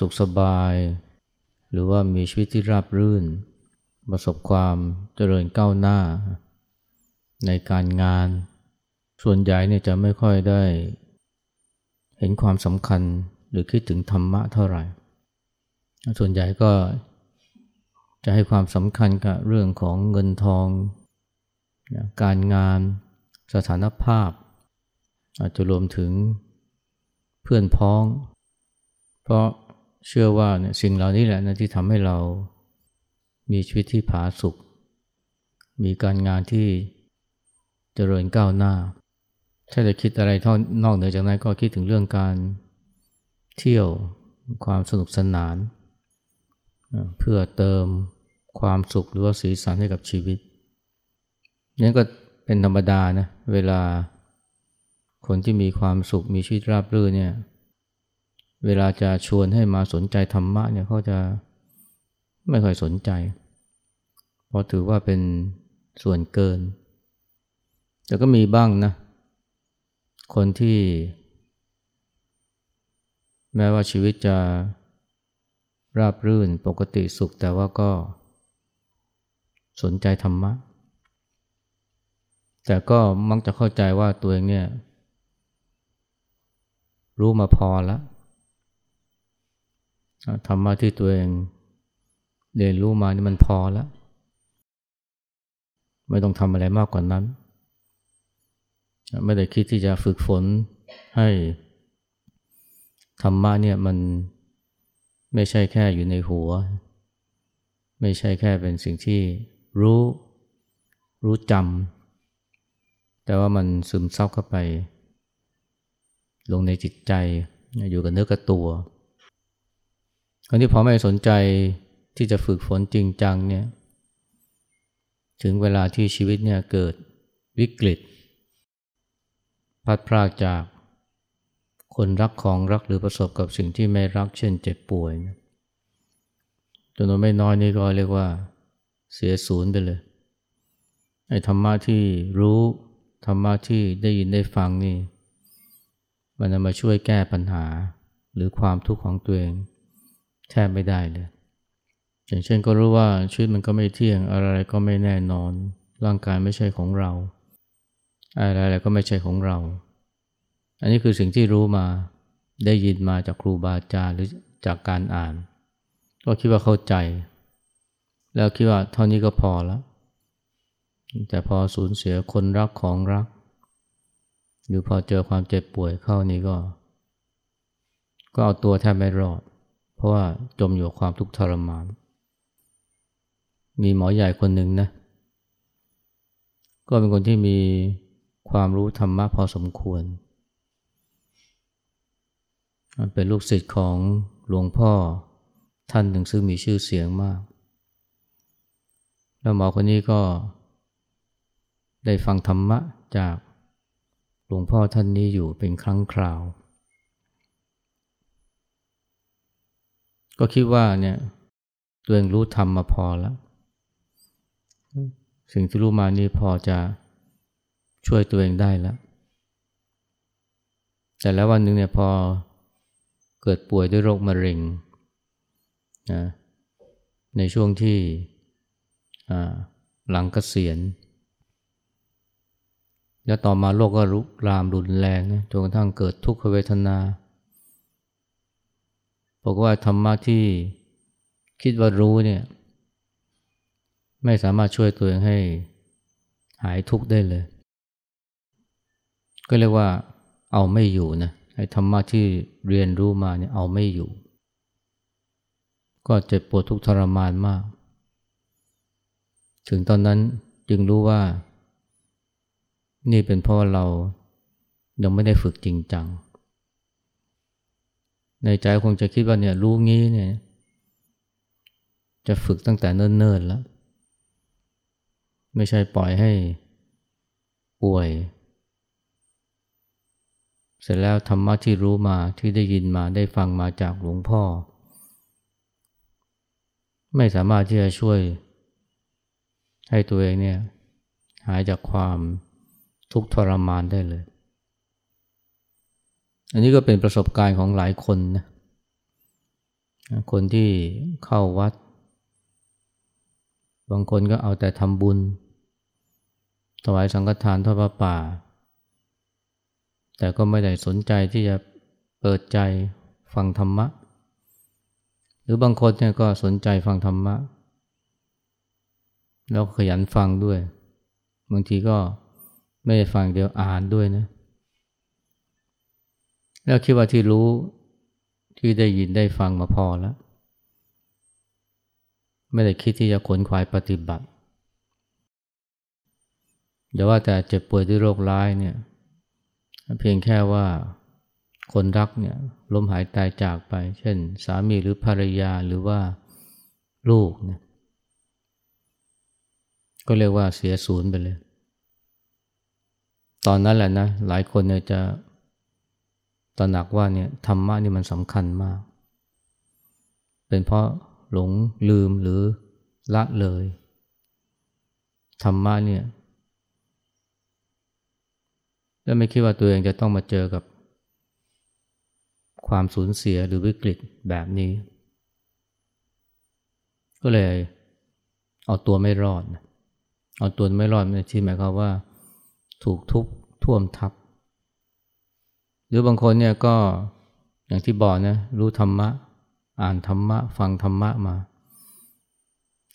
สุขสบาย หรือว่ามีชีวิตที่ราบรื่น ประสบความเจริญก้าวหน้า ในการงาน ส่วนใหญ่เนี่ยจะไม่ค่อยได้ เห็นความสำคัญหรือคิดถึงธรรมะเท่าไหร่ ส่วนใหญ่ก็จะให้ความสำคัญกับเรื่องของเงินทอง การงานสถานภาพ อาจจะรวมถึงเพื่อนพ้อง เพราะ เชื่อว่าเนี่ยสิ่งเหล่านี้แหละนะที่ทำให้เรามีชีวิตที่ผาสุกมีการงานที่เจริญก้าวหน้า ถ้าจะคิดอะไรท่อนอกเหนือจากนั้นก็คิดถึงเรื่องการเที่ยวความสนุกสนาน เพื่อเติมความสุขหรือว่าสีสันให้กับชีวิตนี่ก็เป็นธรรมดานะเวลาคนที่มีความสุขมีชีวิตราบรื่นเนี่ย เวลาจะชวนให้มาสนใจธรรมะเนี่ยเขาจะไม่ค่อยสนใจ เพราะถือว่าเป็นส่วนเกิน แต่ก็มีบ้างนะ คนที่ แม้ว่าชีวิตจะราบรื่นปกติสุขแต่ว่าก็สนใจธรรมะ แต่ก็มักจะเข้าใจว่าตัวเองเนี่ย รู้มาพอแล้ว ธรรมะที่ตัวเองเรียนรู้มานี่มันพอแล้ว ไม่ต้องทำอะไรมากกว่านั้น ไม่ได้คิดที่จะฝึกฝนให้ธรรมะเนี่ยมันไม่ใช่แค่อยู่ในหัว ไม่ใช่แค่เป็นสิ่งที่รู้รู้จำแต่ว่ามันซึมซับเข้าไป ลงในจิตใจอยู่กับเนื้อกับตัว คนที่พอไม่สนใจที่จะฝึกฝนจริงจังเนี่ย ถึงเวลาที่ชีวิตเนี่ยเกิดวิกฤตพัดพรากจากคนรักของรักหรือประสบกับสิ่งที่ไม่รักเช่นเจ็บป่วยจำนวนไม่น้อยนี่ก็เรียกว่าเสียศูนย์ไปเลยไอ้ธรรมะที่รู้ธรรมะที่ได้ยินได้ฟังนี่ มันจะมาช่วยแก้ปัญหาหรือความทุกข์ของตัวเอง แทบไม่ได้เลย อย่างเช่นก็รู้ว่าชีวิตมันก็ไม่เที่ยง อะไรก็ไม่แน่นอน ร่างกายไม่ใช่ของเรา อะไรๆก็ไม่ใช่ของเรา อันนี้คือสิ่งที่รู้มาได้ยินมาจากครูบาอาจารย์หรือจากการอ่าน ก็คิดว่าเข้าใจ แล้วคิดว่าเท่านี้ก็พอแล้ว แต่พอสูญเสียคนรักของรัก หรือพอเจอความเจ็บป่วยเข้านี่ก็ ก็เอาตัวแทบไม่รอด เพราะว่าจมอยู่ความทุกข์ทรมาน มีหมอใหญ่คนหนึ่งนะ ก็เป็นคนที่มีความรู้ธรรมะพอสมควร เป็นลูกศิษย์ของหลวงพ่อท่านหนึ่งซึ่งมีชื่อเสียงมาก แล้วหมอคนนี้ก็ได้ฟังธรรมะจากหลวงพ่อท่านนี้อยู่เป็นครั้งคราว ก็คิดว่าเนี่ยตัวเองรู้ธรรมมาพอแล้ว สิ่งที่รู้มานี่พอจะช่วยตัวเองได้แล้ว แต่แล้ววันหนึ่งเนี่ยพอเกิดป่วยด้วยโรคมะเร็งนะในช่วงที่หลังกเกษียณ แล้วต่อมาโรคก็รุกรามรุนแรงนะจนกระทั่งเกิดทุกขเวทนา บอกว่าธรรมะที่คิดว่ารู้เนี่ยไม่สามารถช่วยตัวเองให้หายทุกข์ได้เลย ก็เรียกว่าเอาไม่อยู่นะไอ้ธรรมะที่เรียนรู้มาเนี่ยเอาไม่อยู่ ก็เจ็บปวดทุกข์ทรมานมาก ถึงตอนนั้นจึงรู้ว่า นี่เป็นเพราะเรายังไม่ได้ฝึกจริงจัง ในใจคงจะคิดว่าเนี่ยรู้งี้เนี่ย จะฝึกตั้งแต่เนิ่นๆแล้ว ไม่ใช่ปล่อยให้ป่วย เสร็จแล้วธรรมะที่รู้มาที่ได้ยินมาได้ฟังมาจากหลวงพ่อ ไม่สามารถที่จะช่วย ให้ตัวเองเนี่ย หายจากความทุกข์ทรมานได้เลย อันนี้ก็เป็นประสบการณ์ของหลายคนนะคนที่เข้าวัด บางคนก็เอาแต่ทำบุญ ถวายสังฆทานทอดพระป่า แต่ก็ไม่ได้สนใจที่จะเปิดใจฟังธรรมะ หรือบางคนเนี่ยก็สนใจฟังธรรมะ แล้วขยันฟังด้วย บางทีก็ไม่ได้ฟังเดียวอ่านด้วยนะ แล้วคิดว่าที่รู้ที่ได้ยินได้ฟังมาพอแล้ว ไม่ได้คิดที่จะขนขวายปฏิบัติอย่าว่าแต่เจ็บป่วยด้วยโรคร้ายเนี่ย เพียงแค่ว่าคนรักเนี่ยล้มหายตายจากไป เช่น สามีหรือภรรยาหรือว่าลูกเนี่ยก็เรียกว่าเสียศูนย์ไปเลย ตอนนั้นแหละนะ หลายคนเนี่ยจะ ตระหนักว่าเนี่ยธรรมะนี่มันสำคัญมาก เป็นเพราะหลงลืมหรือละเลย ธรรมะเนี่ยแล้วไม่คิดว่าตัวเองจะต้องมาเจอกับ ความสูญเสียหรือวิกฤตแบบนี้ ก็เลยเอาตัวไม่รอด เอาตัวไม่รอดในที่หมายความว่า ถูกทุบท่วมทับ หรือบางคนเนี่ยก็อย่างที่บอกนะรู้ธรรมะ อ่านธรรมะ ฟังธรรมะมา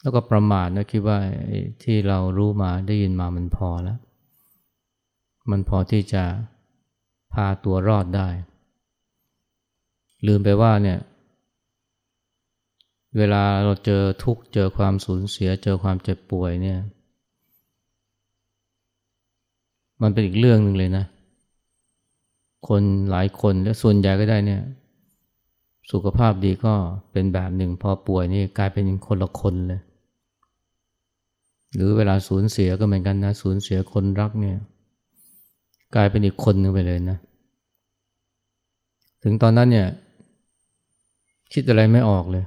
แล้วก็ประมาทนะคิดว่าที่เรารู้มาได้ยินมามันพอแล้ว มันพอที่จะพาตัวรอดได้ ลืมไปว่าเนี่ย เวลาเราเจอทุกข์เจอความสูญเสีย เจอความเจ็บป่วยเนี่ย มันเป็นอีกเรื่องหนึ่งเลยนะ คนหลายคนและส่วนใหญ่ก็ได้เนี่ย สุขภาพดีก็เป็นแบบหนึ่ง พอป่วยนี่กลายเป็นคนละคนเลย หรือเวลาสูญเสียก็เหมือนกันนะ สูญเสียคนรักเนี่ย กลายเป็นอีกคนหนึ่งไปเลยนะ ถึงตอนนั้นเนี่ย คิดอะไรไม่ออกเลย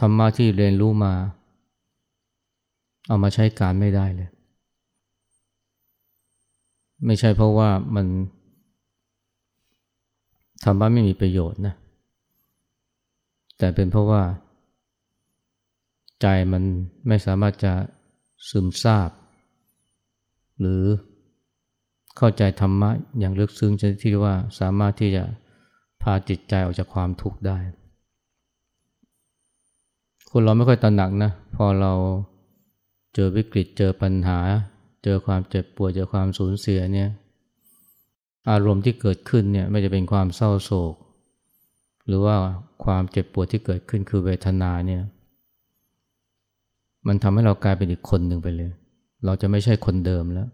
ธรรมะที่เรียนรู้มา เอามาใช้การไม่ได้เลย ไม่ใช่เพราะว่ามันธรรมะไม่มีประโยชน์นะ แต่เป็นเพราะว่า ใจมันไม่สามารถจะซึมซาบ หรือเข้าใจธรรมะอย่างลึกซึ้งจนที่ว่าสามารถที่จะพาจิตใจออกจากความทุกข์ได้ คนเราไม่ค่อยตระหนักนะ พอเราเจอวิกฤตเจอปัญหา เจอความเจ็บปวดเจอความสูญเสียเนี่ยอารมณ์ที่เกิดขึ้นเนี่ยไม่จะเป็นความเศร้าโศก หรือว่าความเจ็บปวดที่เกิดขึ้นคือเวทนาเนี่ยมันทำให้เรากลายเป็นอีกคนหนึ่งไปเลย เราจะไม่ใช่คนเดิมแล้ว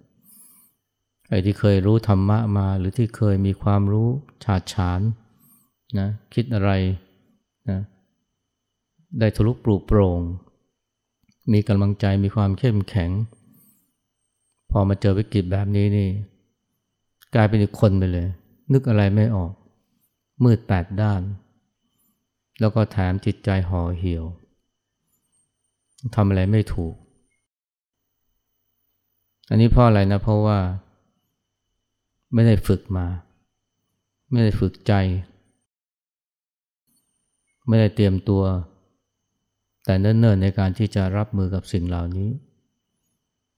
ไอ้ที่เคยรู้ธรรมะมาหรือที่เคยมีความรู้ฉาดฉานนะคิดอะไรนะได้ทะลุปลุกโปร่ง มีกำลังใจมีความเข้มแข็ง พอมาเจอวิกฤตแบบนี้นี่ กลายเป็นอีกคนไปเลย นึกอะไรไม่ออก มืดแปดด้าน แล้วก็แถมจิตใจห่อเหี่ยวทำอะไรไม่ถูก อันนี้เพราะอะไรนะ เพราะว่า ไม่ได้ฝึกมา ไม่ได้ฝึกใจ ไม่ได้เตรียมตัว แต่เนิ่นๆในการที่จะรับมือกับสิ่งเหล่านี้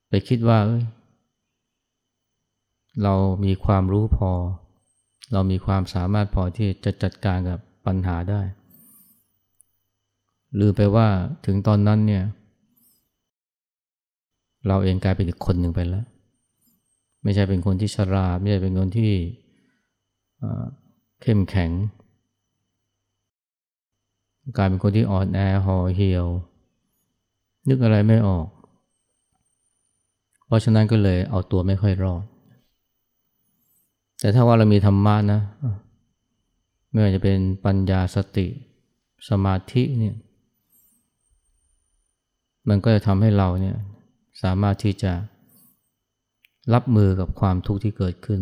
ไปคิดว่า เรามีความรู้พอ เรามีความสามารถพอที่จะจัดการกับปัญหาได้หรือไปว่าถึงตอนนั้นเนี่ย เราเองกลายเป็นอีกคนหนึ่งไปแล้ว ไม่ใช่เป็นคนที่ฉลาดไม่ใช่เป็นคนที่เข้มแข็ง กลายเป็นคนที่อ่อนแอห่อเหี่ยว นึกอะไรไม่ออก เพราะฉะนั้นก็เลยเอาตัวไม่ค่อยรอด แต่ถ้าว่าเรามีธรรมะนะ ไม่ว่าจะเป็นปัญญาสติสมาธิเนี่ยมันก็จะทำให้เราเนี่ยสามารถที่จะรับมือกับความทุกข์ที่เกิดขึ้น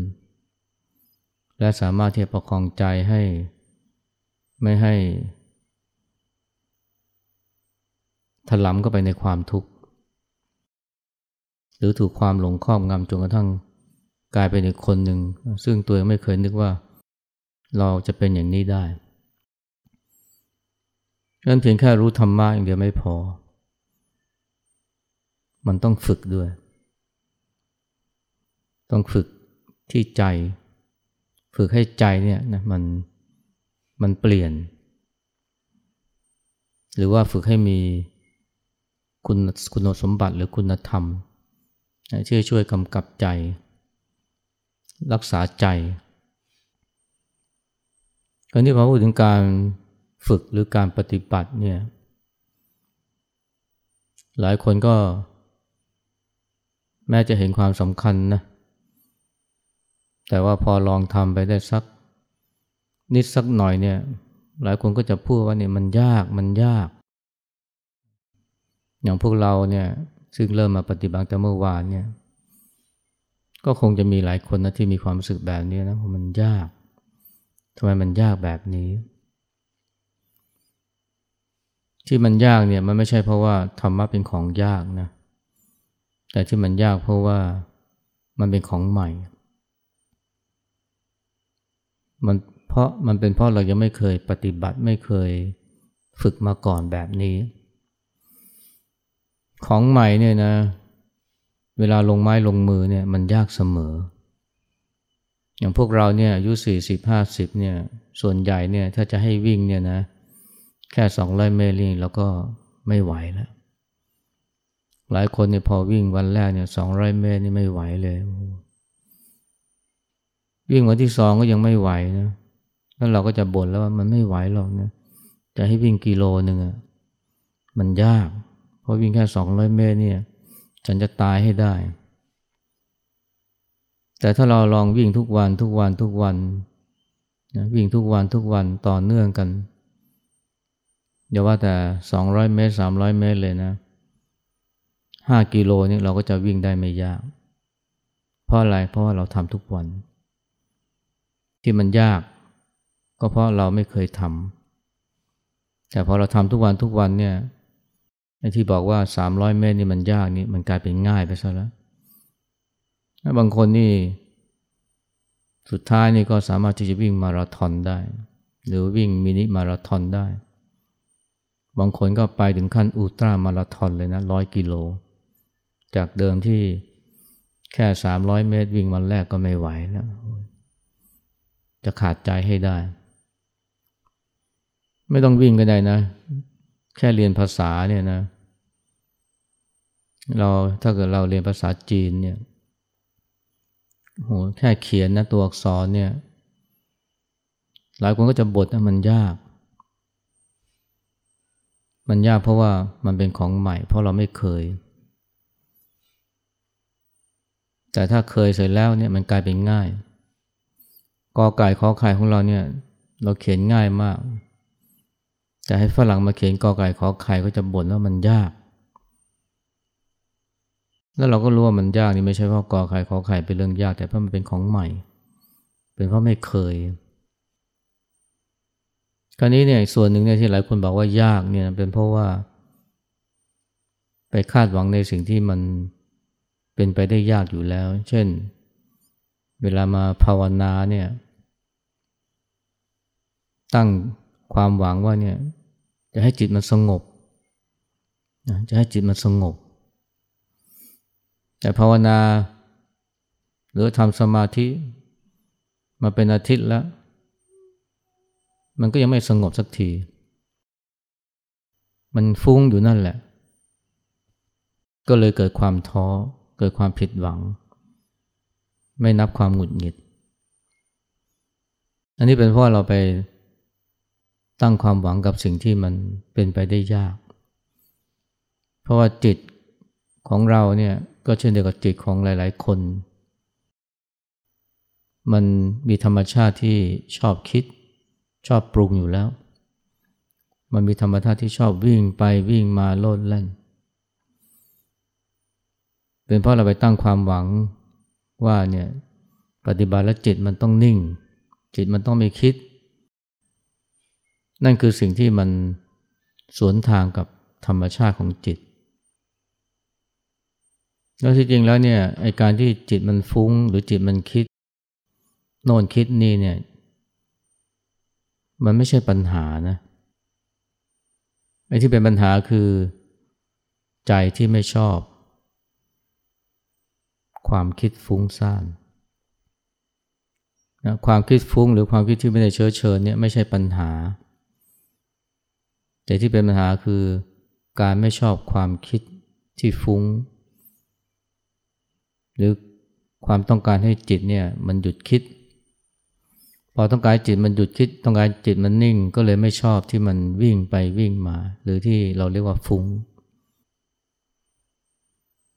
และสามารถที่จะประคองใจให้ไม่ให้ถลำเข้าไปในความทุกข์ หรือถูกความหลงครอบงำจนกระทั่ง กลายเป็นอีกคนหนึ่งซึ่งตัวเองไม่เคยนึกว่า เราจะเป็นอย่างนี้ได้งั้นเพียงแค่รู้ธรรมะอย่างเดียวไม่พอ มันต้องฝึกด้วย ต้องฝึกที่ใจ ฝึกให้ใจเนี่ยนะมันมันเปลี่ยน หรือว่าฝึกให้มีคุณคุณสมบัติหรือคุณธรรมที่ช่วยกำกับใจ รักษาใจคราวนี้พอพูดถึงการฝึกหรือการปฏิบัติเนี่ย หลายคนก็ แม้จะเห็นความสำคัญนะ แต่ว่าพอลองทำไปได้สัก นิดสักหน่อยเนี่ย หลายคนก็จะพูดว่าเนี่ยมันยากมันยาก อย่างพวกเราเนี่ยซึ่งเริ่มมาปฏิบัติแต่เมื่อวานเนี่ย ก็คงจะมีหลายคนนะที่มีความรู้สึกแบบนี้นะว่ามันยากทำไมมันยากแบบนี้ ที่มันยากเนี่ยมันไม่ใช่เพราะว่าธรรมะเป็นของยากนะแต่ที่มันยากเพราะว่ามันเป็นของใหม่ มันเพราะมันเป็นเพราะเรายังไม่เคยปฏิบัติไม่เคยฝึกมาก่อนแบบนี้ ของใหม่เนี่ยนะ เวลาลงไม้ลงมือเนี่ยมันยากเสมอ อย่างพวกเราเนี่ยอายุสี่สิบห้าสิบเนี่ยส่วนใหญ่เนี่ยถ้าจะให้วิ่งเนี่ยนะแค่สองร้อยเมตรนี่เราก็ไม่ไหวแล้ว หลายคนเนี่ยพอวิ่งวันแรกเนี่ยสองร้อยเมตรนี่ไม่ไหวเลย วิ่งวันที่สองก็ยังไม่ไหวนะแล้วเราก็จะบ่นแล้วว่ามันไม่ไหวหรอกนะจะให้วิ่งกิโลหนึ่งอะมันยาก เพราะวิ่งแค่สองร้อยเมตรเนี่ย ฉันจะตายให้ได้ แต่ถ้าเราลองวิ่งทุกวันทุกวันทุกวันนะวิ่งทุกวันทุกวันต่อเนื่องกันอย่าว่าแต่สองร้อยเมตรสามร้อยเมตรเลยนะห้ากิโลนี่เราก็จะวิ่งได้ไม่ยาก เพราะอะไร เพราะว่าเราทำทุกวัน ที่มันยาก ก็เพราะเราไม่เคยทำแต่พอเราทำทุกวันทุกวันเนี่ย ไอ้ที่บอกว่าสามร้อยเมตรนี่มันยากนี่มันกลายเป็นง่ายไปซะแล้วบางคนนี่สุดท้ายนี่ก็สามารถที่จะวิ่งมาราธอนได้ หรือวิ่งมินิมาราธอนได้ บางคนก็ไปถึงขั้นอุลตร้ามาราธอนเลยนะร้อยกิโล จากเดิมที่แค่สามร้อยเมตร วิ่งวันแรกก็ไม่ไหวแล้ว จะขาดใจให้ได้ ไม่ต้องวิ่งก็ได้นะ แค่เรียนภาษาเนี่ยนะ เราถ้าเกิดเราเรียนภาษาจีนเนี่ยโหแค่เขียนนะตัวอักษรเนี่ย หลายคนก็จะบทนะมันยาก มันยากเพราะว่ามันเป็นของใหม่ เพราะเราไม่เคย แต่ถ้าเคยเสร็จแล้วเนี่ยมันกลายเป็นง่ายกอไก่ขอไข่ของเราเนี่ย เราเขียนง่ายมาก แต่ให้ฝรั่งมาเขียนกอไก่ขอไข่ก็จะบ่นว่ามันยาก แล้วเราก็รู้ว่ามันยากนี่ไม่ใช่เพราะกอไข่ขอไข่เป็นเรื่องยาก แต่เพราะมันเป็นของใหม่ เป็นเพราะไม่เคย คราวนี้เนี่ยส่วนหนึ่งเนี่ยที่หลายคนบอกว่ายากเนี่ยเป็นเพราะว่า ไปคาดหวังในสิ่งที่มันเป็นไปได้ยากอยู่แล้ว เช่น เวลามาภาวนาเนี่ยตั้ง ความหวังว่าเนี่ยจะให้จิตมันสงบจะให้จิตมันสงบ แต่ภาวนา หรือทำสมาธิมาเป็นอาทิตย์แล้ว มันก็ยังไม่สงบสักที มันฟุ้งอยู่นั่นแหละ ก็เลยเกิดความท้อ เกิดความผิดหวัง ไม่นับความหงุดหงิด อันนี้เป็นเพราะเราไป ตั้งความหวังกับสิ่งที่มันเป็นไปได้ยาก เพราะว่าจิตของเราเนี่ยก็เช่นเดียวกับจิตของหลาย ๆ คน มันมีธรรมชาติที่ชอบคิด ชอบปรุงอยู่แล้ว มันมีธรรมชาติที่ชอบวิ่งไปวิ่งมาโลดแล่น เป็นเพราะเราไปตั้งความหวังว่าเนี่ยปฏิบัติแล้วจิตมันต้องนิ่ง จิตมันต้องไม่คิด นั่นคือสิ่งที่มันสวนทางกับธรรมชาติของจิต แล้วที่จริงแล้วเนี่ยไอการที่จิตมันฟุ้งหรือจิตมันคิด โน่นคิดนี่เนี่ย มันไม่ใช่ปัญหานะไอ้ที่เป็นปัญหาคือใจที่ไม่ชอบ ความคิดฟุ้งซ่านนะความคิดฟุ้งหรือความคิดที่ไม่ได้เชื้อเชิญเนี่ยไม่ใช่ปัญหา แต่ที่เป็นปัญหาคือการไม่ชอบความคิดที่ฟุ้ง หรือความต้องการให้จิตเนี่ยมันหยุดคิด พอต้องการจิตมันหยุดคิด ต้องการจิตมันนิ่ง ก็เลยไม่ชอบที่มันวิ่งไปวิ่งมา หรือที่เราเรียกว่าฟุ้ง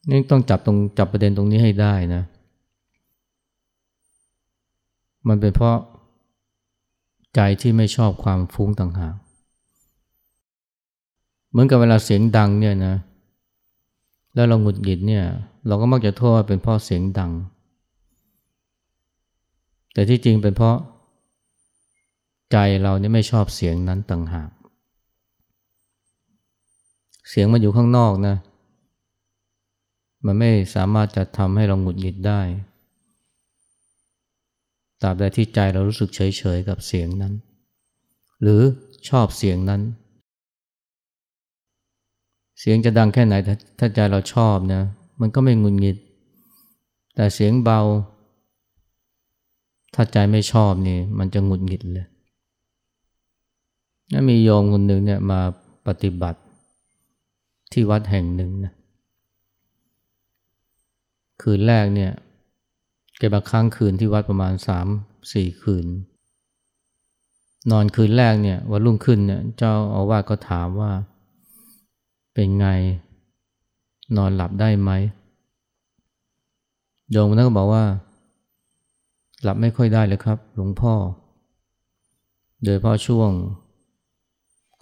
นี่ต้องจับตรงจับประเด็นตรงนี้ให้ได้นะ มันเป็นเพราะใจที่ไม่ชอบความฟุ้งต่างหาก เหมือนกับเวลาเสียงดังเนี่ยนะ แล้วเราหงุดหงิดเนี่ย เราก็มักจะโทษว่าเป็นเพราะเสียงดัง แต่ที่จริงเป็นเพราะใจเราเนี่ยไม่ชอบเสียงนั้นต่างหาก เสียงมันอยู่ข้างนอกนะ มันไม่สามารถจะทำให้เราหงุดหงิดได้ตราบใดที่ใจเรารู้สึกเฉยๆกับเสียงนั้น หรือชอบเสียงนั้น เสียงจะดังแค่ไหนถ้าใจเราชอบนะมันก็ไม่งุดหงิด แต่เสียงเบา ถ้าใจไม่ชอบนี่มันจะงุดหงิดเลยนมีโยมคนหนึ่งเนี่ยมาปฏิบัติที่วัดแห่งหนึ่งนะคืนแรกเนี่ยแกมาค้างคืนที่วัดประมาณสามสี่คืน นอนคืนแรกเนี่ยวันรุ่งขึ้นเนี่ยเจ้าอาวาสก็ถามว่า เป็นไง นอนหลับได้ไหมโยมนั้นก็บอกว่า หลับไม่ค่อยได้เลยครับ หลวงพ่อ โดยเพราะช่วง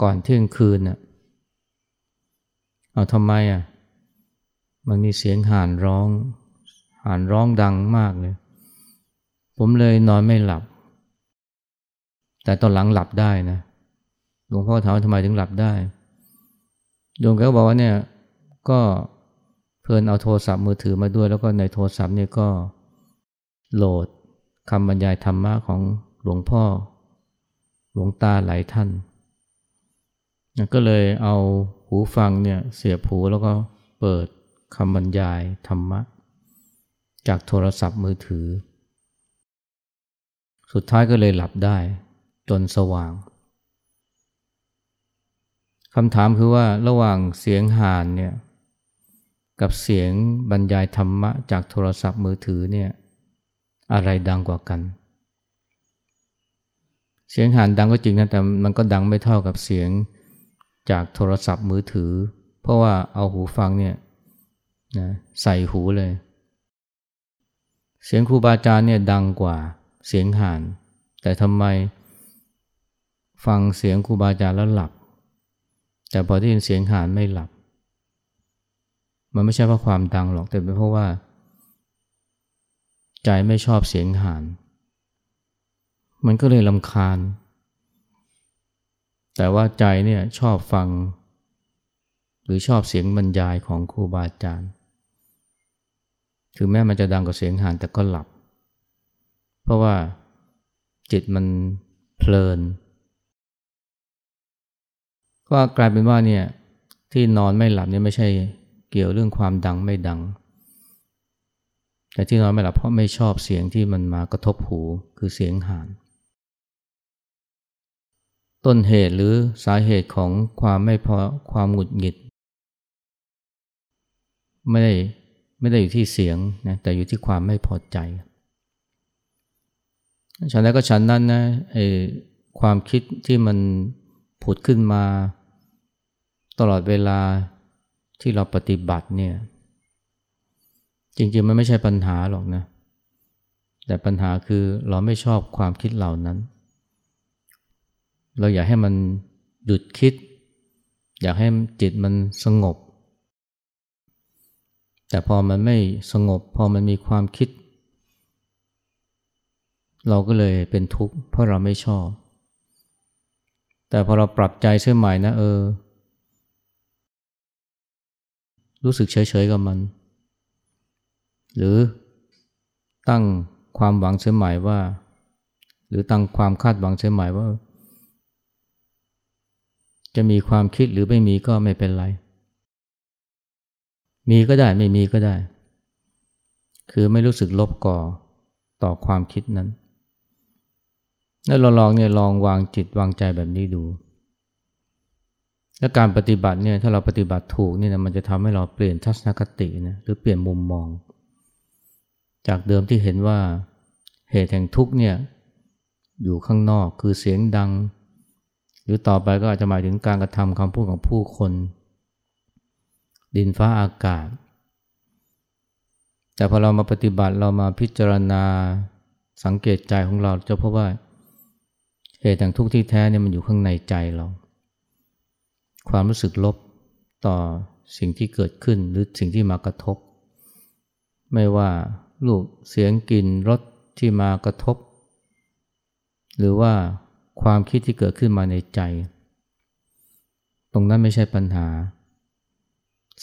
ก่อนเที่ยงคืนน่ะเอาทำไมอะ มันมีเสียงห่านร้อง ห่านร้องดังมากเลย ผมเลยนอนไม่หลับ แต่ตอนหลังหลับได้นะ หลวงพ่อถามว่าทำไมถึงหลับได้ โยมก็บอกว่าเนี่ยก็เพื่อนเอาโทรศัพท์มือถือมาด้วย แล้วก็ในโทรศัพท์เนี่ยก็โหลดคำบรรยายธรรมะของหลวงพ่อ หลวงตาหลายท่าน ก็เลยเอาหูฟังเนี่ยเสียบหูแล้วก็เปิดคำบรรยายธรรมะ จากโทรศัพท์มือถือ สุดท้ายก็เลยหลับได้ จนสว่าง คำถามคือว่าระหว่างเสียงห่านเนี่ยกับเสียงบรรยายธรรมะจากโทรศัพท์มือถือเนี่ยอะไรดังกว่ากัน เสียงห่านดังก็จริงนะแต่มันก็ดังไม่เท่ากับเสียงจากโทรศัพท์มือถือ เพราะว่าเอาหูฟังเนี่ยนะใส่หูเลย เสียงครูบาอาจารย์เนี่ยดังกว่าเสียงห่าน แต่ทำไมฟังเสียงครูบาอาจารย์แล้วหลับ แต่พอได้ยินเสียงหานไม่หลับ มันไม่ใช่เพราะความดังหรอกแต่เป็นเพราะว่า ใจไม่ชอบเสียงหาน มันก็เลยลำคาญ แต่ว่าใจเนี่ยชอบฟัง หรือชอบเสียงบรรยายของครูบาอาจารย์ถึงแม้มันจะดังกว่าเสียงหานแต่ก็หลับ เพราะว่าจิตมันเพลิน ก็กลายเป็นว่าเนี่ยที่นอนไม่หลับเนี่ยไม่ใช่เกี่ยวเรื่องความดังไม่ดัง แต่ที่นอนไม่หลับเพราะไม่ชอบเสียงที่มันมากระทบหูคือเสียงห่าน ต้นเหตุหรือสาเหตุของความไม่พอความหงุดหงิด ไม่ได้ไม่ได้อยู่ที่เสียงนะแต่อยู่ที่ความไม่พอใจฉันนั้นก็ฉันนั้นนะไอความคิดที่มันผุดขึ้นมา ตลอดเวลาที่เราปฏิบัติเนี่ย จริงๆ มันไม่ใช่ปัญหาหรอกนะ แต่ปัญหาคือเราไม่ชอบความคิดเหล่านั้น เราอยากให้มันหยุดคิด อยากให้จิตมันสงบ แต่พอมันไม่สงบ พอมันมีความคิด เราก็เลยเป็นทุกข์เพราะเราไม่ชอบ แต่พอเราปรับใจเชื่อใหม่นะเออ รู้สึกเฉยๆกับมัน หรือตั้งความหวังเชื่อใหม่ว่า หรือตั้งความคาดหวังเชื่อใหม่ว่า จะมีความคิดหรือไม่มีก็ไม่เป็นไร มีก็ได้ไม่มีก็ได้ คือไม่รู้สึกลบก่อต่อความคิดนั้น แล้วเราลองเนี่ยลองวางจิตวางใจแบบนี้ดู และการปฏิบัติเนี่ยถ้าเราปฏิบัติถูกเนี่ยนะมันจะทำให้เราเปลี่ยนทัศนคตินะหรือเปลี่ยนมุมมอง จากเดิมที่เห็นว่าเหตุแห่งทุกเนี่ยอยู่ข้างนอกคือเสียงดัง หรือต่อไปก็อาจจะหมายถึงการกระทำคำพูดของผู้คน ดินฟ้าอากาศ แต่พอเรามาปฏิบัติเรามาพิจารณาสังเกตใจของเราจะพบว่าเหตุแห่งทุกข์ที่แท้เนี่ยมันอยู่ข้างในใจเรา ความรู้สึกลบต่อสิ่งที่เกิดขึ้นหรือสิ่งที่มากระทบ ไม่ว่ารูปเสียงกลิ่นรสที่มากระทบ หรือว่าความคิดที่เกิดขึ้นมาในใจ ตรงนั้นไม่ใช่ปัญหา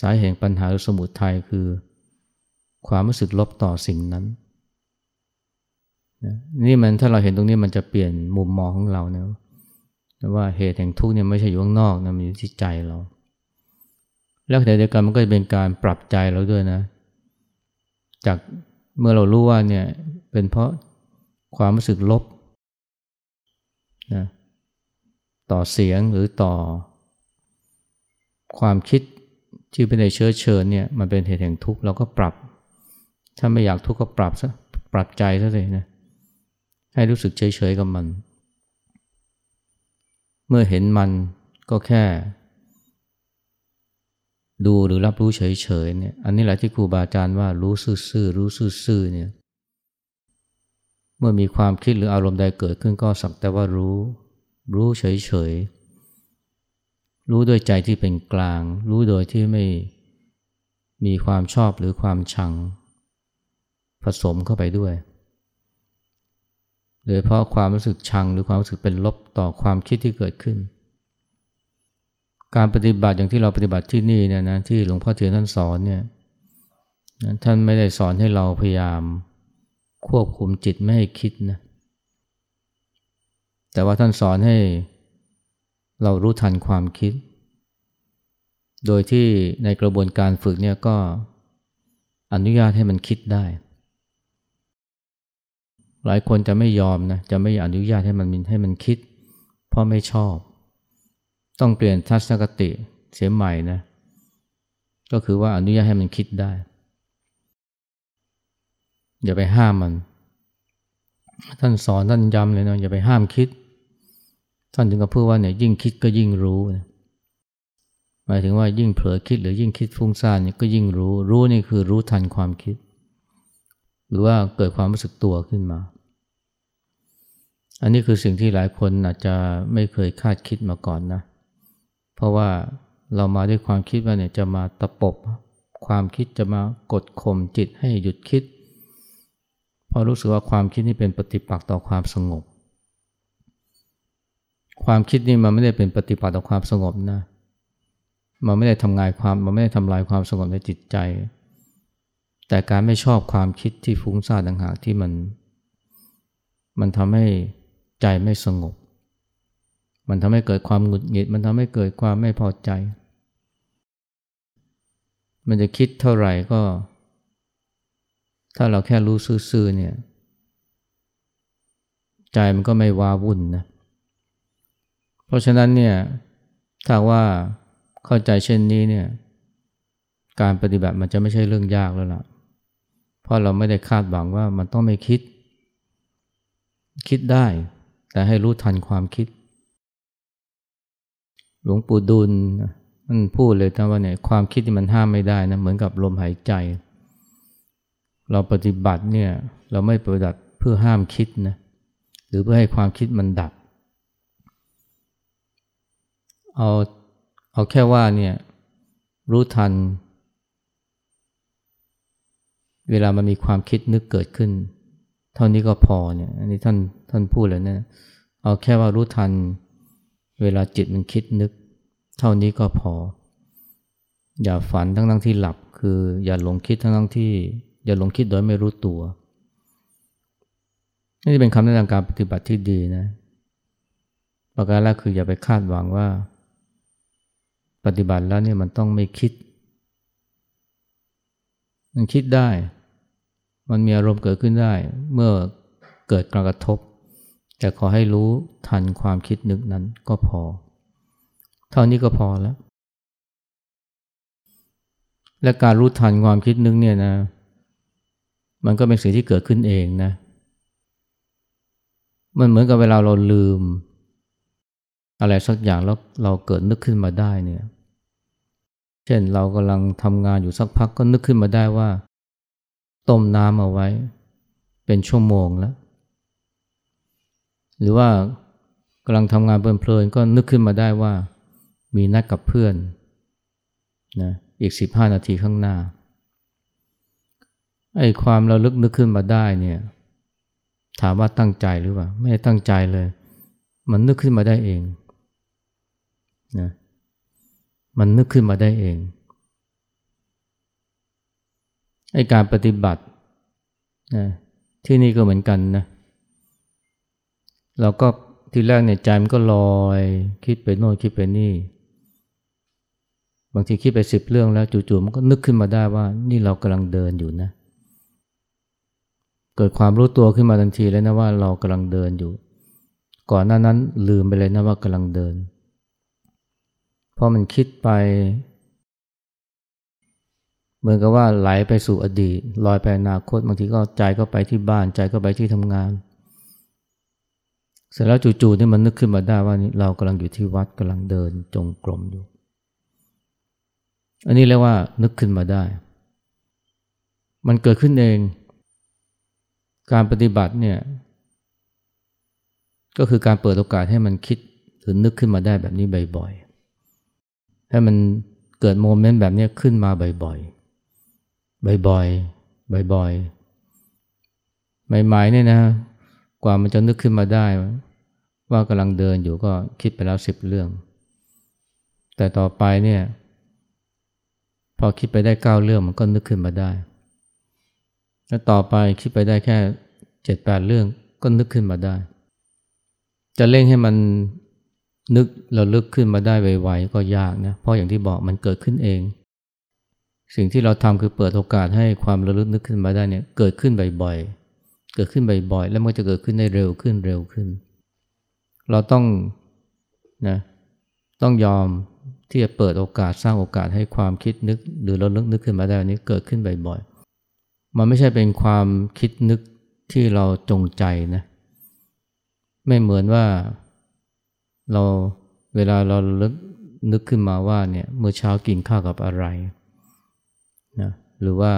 สาเหตุปัญหาหรือสมุทัยคือ ความรู้สึกลบต่อสิ่งนั้นนี่มันถ้าเราเห็นตรงนี้มันจะเปลี่ยนมุมมองของเราเนะ ว่าเหตุแห่งทุกข์เนี่ยไม่ใช่อยู่ข้างนอกนะมันอยู่ที่ใจเรา แล้วแต่เดียวกันมันก็จะเป็นการปรับใจเราด้วยนะ จากเมื่อเรารู้ว่าเนี่ยเป็นเพราะความรู้สึกลบนะต่อเสียงหรือต่อ ความคิดที่เป็นในเชื้อเชิญเนี่ยมันเป็นเหตุแห่งทุกข์เราก็ปรับ ถ้าไม่อยากทุกข์ก็ปรับซะปรับใจซะเลยนะให้รู้สึกเฉยๆกับมัน เมื่อเห็นมันก็แค่ ดูหรือรับรู้เฉยๆเนี่ยอันนี้แหละที่ครูบาอาจารย์ว่ารู้ซื่อๆรู้ซื่อๆเนี่ยเมื่อมีความคิดหรืออารมณ์ใดเกิดขึ้นก็สักแต่ว่ารู้ รู้เฉยๆรู้ด้วยใจที่เป็นกลาง รู้โดยที่ไม่มีความชอบหรือความชัง ผสมเข้าไปด้วย โดยเพราะความรู้สึกชังหรือความรู้สึกเป็นลบต่อความคิดที่เกิดขึ้น การปฏิบัติอย่างที่เราปฏิบัติที่นี่เนี่ยนะที่หลวงพ่อเทียนท่านสอนเนี่ยท่านไม่ได้สอนให้เราพยายามควบคุมจิตไม่ให้คิดนะแต่ว่าท่านสอนให้เรารู้ทันความคิด โดยที่ในกระบวนการฝึกเนี่ยก็อนุญาตให้มันคิดได้ หลายคนจะไม่ยอมนะจะไม่อนุญาตให้มันให้มันคิด เพราะไม่ชอบ ต้องเปลี่ยนทัศนคติเสียใหม่นะก็คือว่าอนุญาตให้มันคิดได้ อย่าไปห้ามมัน ท่านสอนท่านย้ำเลยนะอย่าไปห้ามคิด ท่านถึงกับพูดว่าเนี่ยยิ่งคิดก็ยิ่งรู้นะหมายถึงว่ายิ่งเผลอคิดหรือยิ่งคิดฟุ้งซ่านเนี่ยก็ยิ่งรู้ รู้นี่คือรู้ทันความคิด หรือว่าเกิดความรู้สึกตัวขึ้นมา อันนี้คือสิ่งที่หลายคนอาจจะไม่เคยคาดคิดมาก่อนนะ เพราะว่าเรามาด้วยความคิดว่าเนี่ยจะมาตะปบ ความคิดจะมากดข่มจิตให้หยุดคิด เพราะรู้สึกว่าความคิดนี่เป็นปฏิปักษ์ต่อความสงบ ความคิดนี่มันไม่ได้เป็นปฏิปักษ์ต่อความสงบนะ มันไม่ได้ทำงานความ มันไม่ได้ทำลายความสงบในจิตใจ แต่การไม่ชอบความคิดที่ฟุ้งซ่านต่างหากที่มัน มันทำให้ใจไม่สงบ มันทำให้เกิดความหงุดหงิด มันทำให้เกิดความไม่พอใจ มันจะคิดเท่าไหร่ก็ ถ้าเราแค่รู้ซื่อๆเนี่ย ใจมันก็ไม่ว้าวุ่นนะ เพราะฉะนั้นเนี่ย ถ้าว่าเข้าใจเช่นนี้เนี่ยการปฏิบัติมันจะไม่ใช่เรื่องยากแล้วล่ะ เพราะเราไม่ได้คาดหวังว่ามันต้องไม่คิด คิดได้ แต่ให้รู้ทันความคิด หลวงปู่ดุลมันพูดเลยนะว่าเนี่ยความคิดที่มันห้ามไม่ได้นะเหมือนกับลมหายใจ เราปฏิบัติเนี่ยเราไม่ปฏิบัติเพื่อห้ามคิดนะหรือเพื่อให้ความคิดมันดับ เอาเอาแค่ว่าเนี่ยรู้ทัน เวลามันมีความคิดนึกเกิดขึ้น เท่านี้ก็พอเนี่ย อันนี้ท่านท่านพูดเลยนะ เอาแค่ว่ารู้ทัน เวลาจิตมันคิดนึก เท่านี้ก็พอ อย่าฝันทั้งทั้งที่หลับ คืออย่าหลงคิดทั้งทั้งที่ อย่าหลงคิดโดยไม่รู้ตัวนี่เป็นคำแนะนำการปฏิบัติที่ดีนะ ประการแรกคืออย่าไปคาดหวังว่า ปฏิบัติแล้วเนี่ยมันต้องไม่คิด มันคิดได้ มันมีอารมณ์เกิดขึ้นได้ เมื่อเกิดการกระทบ แต่ขอให้รู้ทันความคิดนึกนั้นก็พอ เท่านี้ก็พอแล้ว และการรู้ทันความคิดนึกเนี่ยนะ มันก็เป็นสิ่งที่เกิดขึ้นเองนะ มันเหมือนกับเวลาเราลืม อะไรสักอย่างแล้วเราเกิดนึกขึ้นมาได้เนี่ย เช่นเรากำลังทำงานอยู่สักพักก็นึกขึ้นมาได้ว่า ต้มน้ำเอาไว้ เป็นชั่วโมงแล้ว หรือว่ากำลังทำงานเพลินๆก็นึกขึ้นมาได้ว่ามีนัดกับเพื่อนนะอีกสิบห้านาทีข้างหน้าไอ้ความเราลึกนึกขึ้นมาได้เนี่ย ถามว่าตั้งใจหรือเปล่า ไม่ได้ตั้งใจเลย มันนึกขึ้นมาได้เองนะมันนึกขึ้นมาได้เอง ไอ้การปฏิบัตินะที่นี่ก็เหมือนกันนะเราก็ทีแรกเนี่ยใจมันก็ลอย คิดไปโน่นคิดไปนี่ บางทีคิดไปสิบเรื่องแล้วจู่ๆมันก็นึกขึ้นมาได้ว่า นี่เรากำลังเดินอยู่นะ เกิดความรู้ตัวขึ้นมาทันทีเลยนะว่าเรากำลังเดินอยู่ ก่อนหน้านั้นลืมไปเลยนะว่ากำลังเดินพราะมันคิดไป เหมือนกับว่าไหลไปสู่อดีตลอยไปอนาคตบางทีก็ใจก็ไปที่บ้านใจก็ไปที่ทำงาน เสร็จแล้วจู่ๆนี่มันนึกขึ้นมาได้ว่านี่เรากำลังอยู่ที่วัดกำลังเดินจงกรมอยู่ อันนี้เรียกว่านึกขึ้นมาได้ มันเกิดขึ้นเอง การปฏิบัติเนี่ยก็คือการเปิดโอกาสให้มันคิดหรือนึกขึ้นมาได้แบบนี้บ่อยๆ ให้มันเกิดโมเมนต์แบบนี้ขึ้นมาบ่อยๆ บ่อยๆบ่อยๆใหม่ๆเนี่ยนะกว่ามันจะนึกขึ้นมาได้ ว่ากำลังเดินอยู่ก็คิดไปแล้วสิบเรื่อง แต่ต่อไปเนี่ยพอคิดไปได้เก้าเรื่องมันก็นึกขึ้นมาได้ แล้วต่อไปคิดไปได้แค่เจ็ดแปดเรื่องก็นึกขึ้นมาได้ จะเร่งให้มันนึกเราลึกขึ้นมาได้ไวๆก็ยากนะ เพราะอย่างที่บอกมันเกิดขึ้นเอง สิ่งที่เราทำคือเปิดโอกาสให้ความระลึกนึกขึ้นมาได้เนี่ยเกิดขึ้นบ่อยๆ เกิดขึ้นบ่อยๆ แล้วมันจะเกิดขึ้นได้เร็วขึ้นเร็วขึ้น เราต้องนะต้องยอมที่จะเปิดโอกาสสร้างโอกาสให้ความคิดนึก หรือราลึกนึกขึ้นมาได้นี้เกิดขึ้นบ่อยๆ มันไม่ใช่เป็นความคิดนึกที่เราจงใจนะไม่เหมือนว่าเราเวลาเราลึกนึกขึ้นมาว่าเนี่ยเมื่อเช้ากินข้าวกับอะไร หรือว่า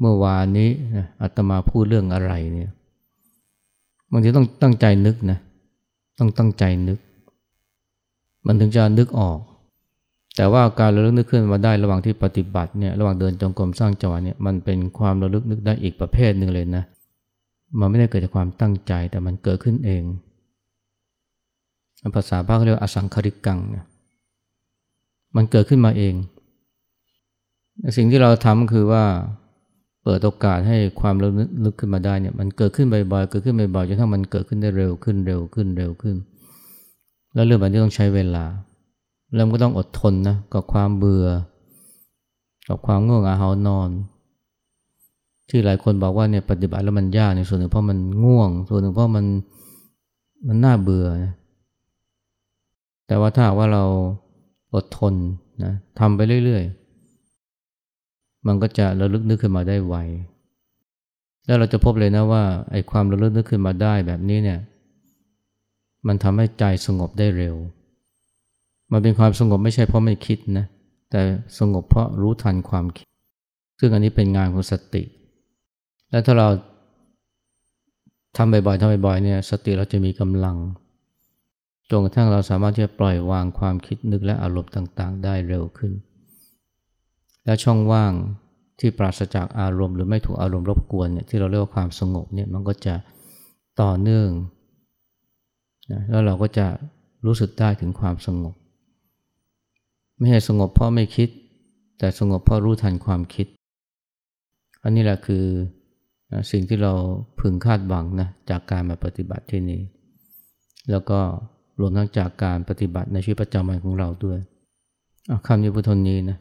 เมื่อวานนี้นะอาตมาพูดเรื่องอะไรเนี่ยบางทีต้องตั้งใจนึกนะต้องตั้งใจนึก มันถึงจะนึกออก แต่ว่าการระลึกนึกขึ้นมาได้ระหว่างที่ปฏิบัติเนี่ยระหว่างเดินจงกรมสร้างจังหวะเนี่ยมันเป็นความระลึกนึกได้อีกประเภทหนึ่งเลยนะมันไม่ได้เกิดจากความตั้งใจแต่มันเกิดขึ้นเองภาษาพาคเรียกอสังคริกังเนี่ยมันเกิดขึ้นมาเอง สิ่งที่เราทำคือว่าเปิดโอกาสให้ความระลึกขึ้นมาได้เนี่ยมันเกิดขึ้นบ่อยๆเกิดขึ้นบ่อยๆจนทั้งมันเกิดขึ้นได้เร็วขึ้นเร็วขึ้นเร็วขึ้น แล้วเรื่องแบบนี้ต้องใช้เวลา แล้วก็ต้องอดทนนะกับความเบื่อ กับความง่วงอาหานอน ที่หลายคนบอกว่าเนี่ยปฏิบัติแล้วมันยากในส่วนหนึ่งเพราะมันง่วง ส่วนหนึ่งเพราะมันมันน่าเบื่อนะแต่ว่าถ้าว่าเราอดทนนะทำไปเรื่อยๆ มันก็จะระลึกนึกขึ้นมาได้ไว แล้วเราจะพบเลยนะว่าไอ้ความระลึกนึกขึ้นมาได้แบบนี้เนี่ย มันทำให้ใจสงบได้เร็ว มันเป็นความสงบไม่ใช่เพราะไม่คิดนะ แต่สงบเพราะรู้ทันความคิด ซึ่งอันนี้เป็นงานของสติ และถ้าเราทำบ่อยๆทำบ่อยๆเนี่ย สติเราจะมีกำลังจนกระทั่งเราสามารถที่จะปล่อยวางความคิดนึกและอารมณ์ต่าง ๆ ได้เร็วขึ้น และช่องว่างที่ปราศจากอารมณ์ หรือไม่ถูกอารมณ์รบกวนเนี่ยที่เราเรียกว่าความสงบเนี่ยมันก็จะต่อเนื่องนะแล้วเราก็จะรู้สึกได้ถึงความสงบ ไม่ใช่สงบเพราะไม่คิด แต่สงบเพราะรู้ทันความคิด อันนี้แหละคือสิ่งที่เราพึงคาดหวังนะจากการมาปฏิบัติที่นี้แล้วก็รวมทั้งจากการปฏิบัติในชีวิตประจำวันของเราด้วยคำนี้พุทธนนี้นะ